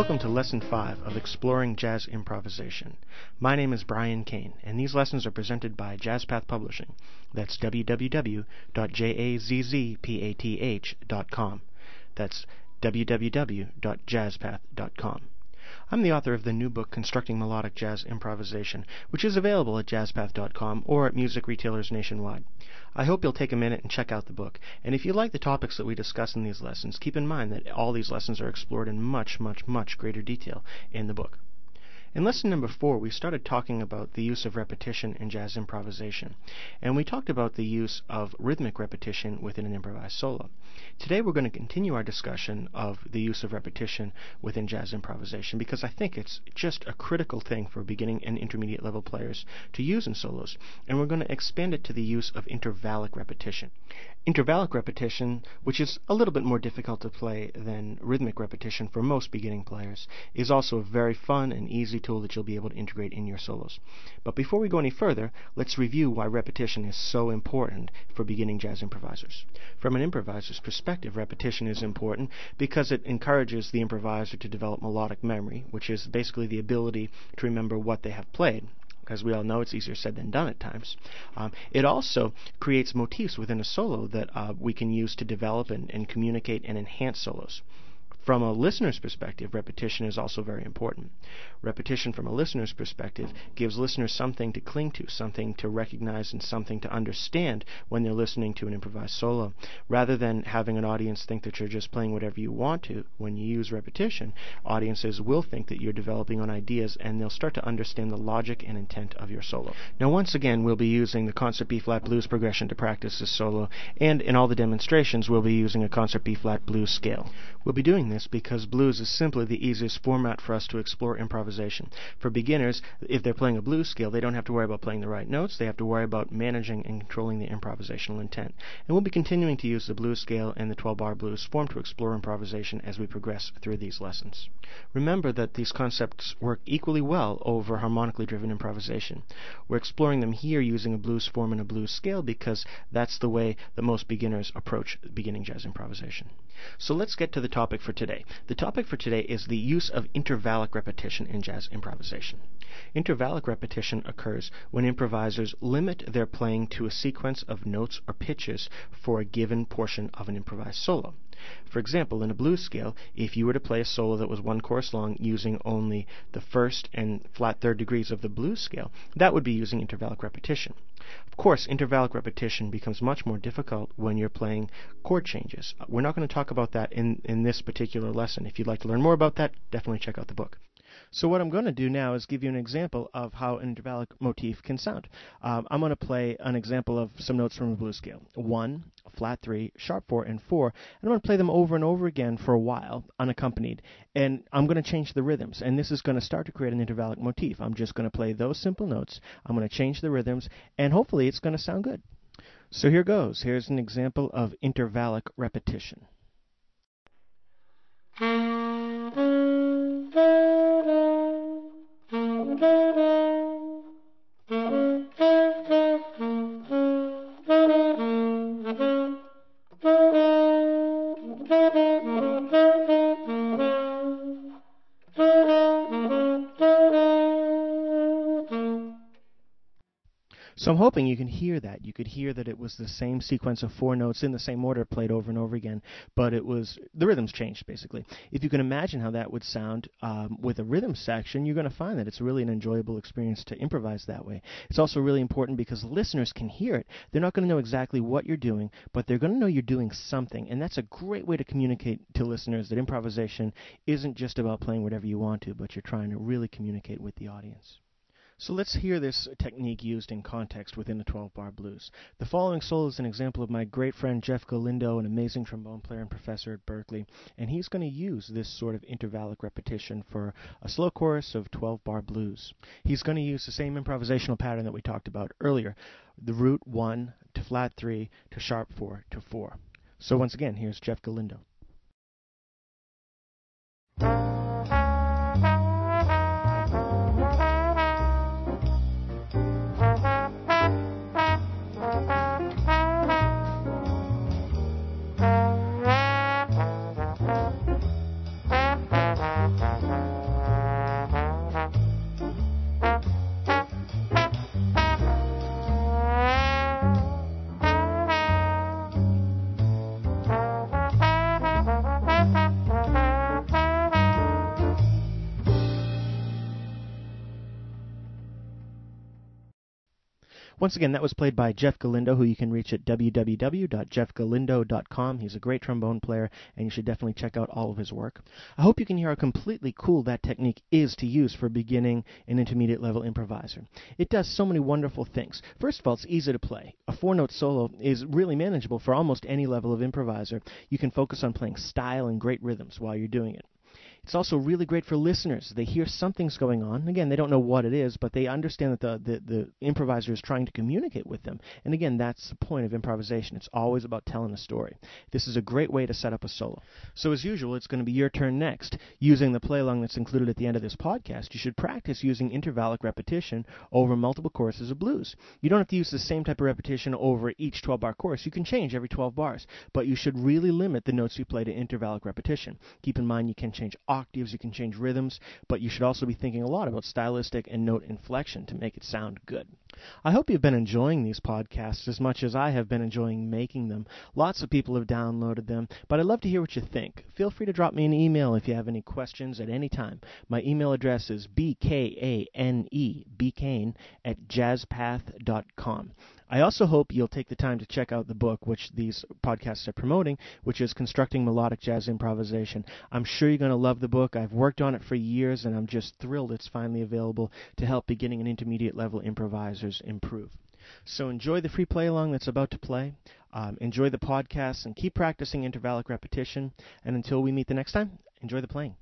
Welcome to Lesson 5 of Exploring Jazz Improvisation. My name is Brian Kane, and these lessons are presented by JazzPath Publishing. That's www.jazzpath.com. That's www.jazzpath.com. I'm the author of the new book Constructing Melodic Jazz Improvisation, which is available at jazzpath.com or at music retailers nationwide. I hope you'll take a minute and check out the book. And if you like the topics that we discuss in these lessons, keep in mind that all these lessons are explored in much, much, much greater detail in the book. In lesson number four, we started talking about the use of repetition in jazz improvisation, and we talked about the use of rhythmic repetition within an improvised solo. Today, we're going to continue our discussion of the use of repetition within jazz improvisation because I think it's just a critical thing for beginning and intermediate level players to use in solos, and we're going to expand it to the use of intervallic repetition. Intervallic repetition, which is a little bit more difficult to play than rhythmic repetition for most beginning players, is also very fun and easy tool that you'll be able to integrate in your solos. But before we go any further, let's review why repetition is so important for beginning jazz improvisers. From an improviser's perspective, repetition is important because it encourages the improviser to develop melodic memory, which is basically the ability to remember what they have played as we all know, it's easier said than done at times. Um, it also creates motifs within a solo that uh, we can use to develop and, and communicate and enhance solos. From a listener's perspective, repetition is also very important. Repetition from a listener's perspective gives listeners something to cling to, something to recognize, and something to understand when they're listening to an improvised solo. Rather than having an audience think that you're just playing whatever you want to, when you use repetition, audiences will think that you're developing on ideas and they'll start to understand the logic and intent of your solo. Now, once again, we'll be using the concert B flat blues progression to practice this solo, and in all the demonstrations, we'll be using a concert B flat blues scale. We'll be doing this because blues is simply the easiest format for us to explore improvisation. For beginners, if they're playing a blues scale, they don't have to worry about playing the right notes. They have to worry about managing and controlling the improvisational intent. And we'll be continuing to use the blues scale and the 12-bar blues form to explore improvisation as we progress through these lessons. Remember that these concepts work equally well over harmonically driven improvisation. We're exploring them here using a blues form and a blues scale because that's the way that most beginners approach beginning jazz improvisation. So let's get to the topic for today. The topic for today is the use of intervallic repetition in jazz improvisation. Intervallic repetition occurs when improvisers limit their playing to a sequence of notes or pitches for a given portion of an improvised solo. For example, in a blues scale, if you were to play a solo that was one chorus long using only the first and flat third degrees of the blues scale, that would be using intervallic repetition. Of course, intervallic repetition becomes much more difficult when you're playing chord changes. We're not going to talk about that in, in this particular lesson. If you'd like to learn more about that, definitely check out the book. So what I'm going to do now is give you an example of how an intervallic motif can sound. Um, I'm going to play an example of some notes from a blues scale. One, flat three, sharp four, and four. And I'm going to play them over and over again for a while, unaccompanied. And I'm going to change the rhythms. And this is going to start to create an intervallic motif. I'm just going to play those simple notes. I'm going to change the rhythms, and hopefully it's going to sound good. So here goes. Here's an example of intervallic repetition. So I'm hoping you can hear that. You could hear that it was the same sequence of four notes in the same order played over and over again, but it was the rhythms changed basically. If you can imagine how that would sound um, with a rhythm section, you're going to find that it's really an enjoyable experience to improvise that way. It's also really important because listeners can hear it. They're not going to know exactly what you're doing, but they're going to know you're doing something, and that's a great way to communicate to listeners that improvisation isn't just about playing whatever you want to, but you're trying to really communicate with the audience. So let's hear this technique used in context within the 12 bar blues. The following solo is an example of my great friend Jeff Galindo, an amazing trombone player and professor at Berklee, and he's going to use this sort of intervallic repetition for a slow chorus of 12 bar blues. He's going to use the same improvisational pattern that we talked about earlier the root 1 to flat 3 to sharp 4 to 4. So once again, here's Jeff Galindo. Once again, that was played by Jeff Galindo, who you can reach at www.jeffgalindo.com. He's a great trombone player, and you should definitely check out all of his work. I hope you can hear how completely cool that technique is to use for beginning and intermediate level improviser. It does so many wonderful things. First of all, it's easy to play. A four note solo is really manageable for almost any level of improviser. You can focus on playing style and great rhythms while you're doing it. It's also really great for listeners. They hear something's going on. Again, they don't know what it is, but they understand that the, the, the improviser is trying to communicate with them. And again, that's the point of improvisation. It's always about telling a story. This is a great way to set up a solo. So, as usual, it's going to be your turn next. Using the play along that's included at the end of this podcast, you should practice using intervallic repetition over multiple courses of blues. You don't have to use the same type of repetition over each 12 bar course. You can change every 12 bars, but you should really limit the notes you play to intervallic repetition. Keep in mind you can change octaves, you can change rhythms, but you should also be thinking a lot about stylistic and note inflection to make it sound good. I hope you've been enjoying these podcasts as much as I have been enjoying making them. Lots of people have downloaded them, but I'd love to hear what you think. Feel free to drop me an email if you have any questions at any time. My email address is bkane, bkane at jazzpath.com. I also hope you'll take the time to check out the book, which these podcasts are promoting, which is Constructing Melodic Jazz Improvisation. I'm sure you're going to love the book. I've worked on it for years, and I'm just thrilled it's finally available to help beginning and intermediate level improvisers improve. So enjoy the free play along that's about to play. Um, enjoy the podcast and keep practicing intervallic repetition. And until we meet the next time, enjoy the playing.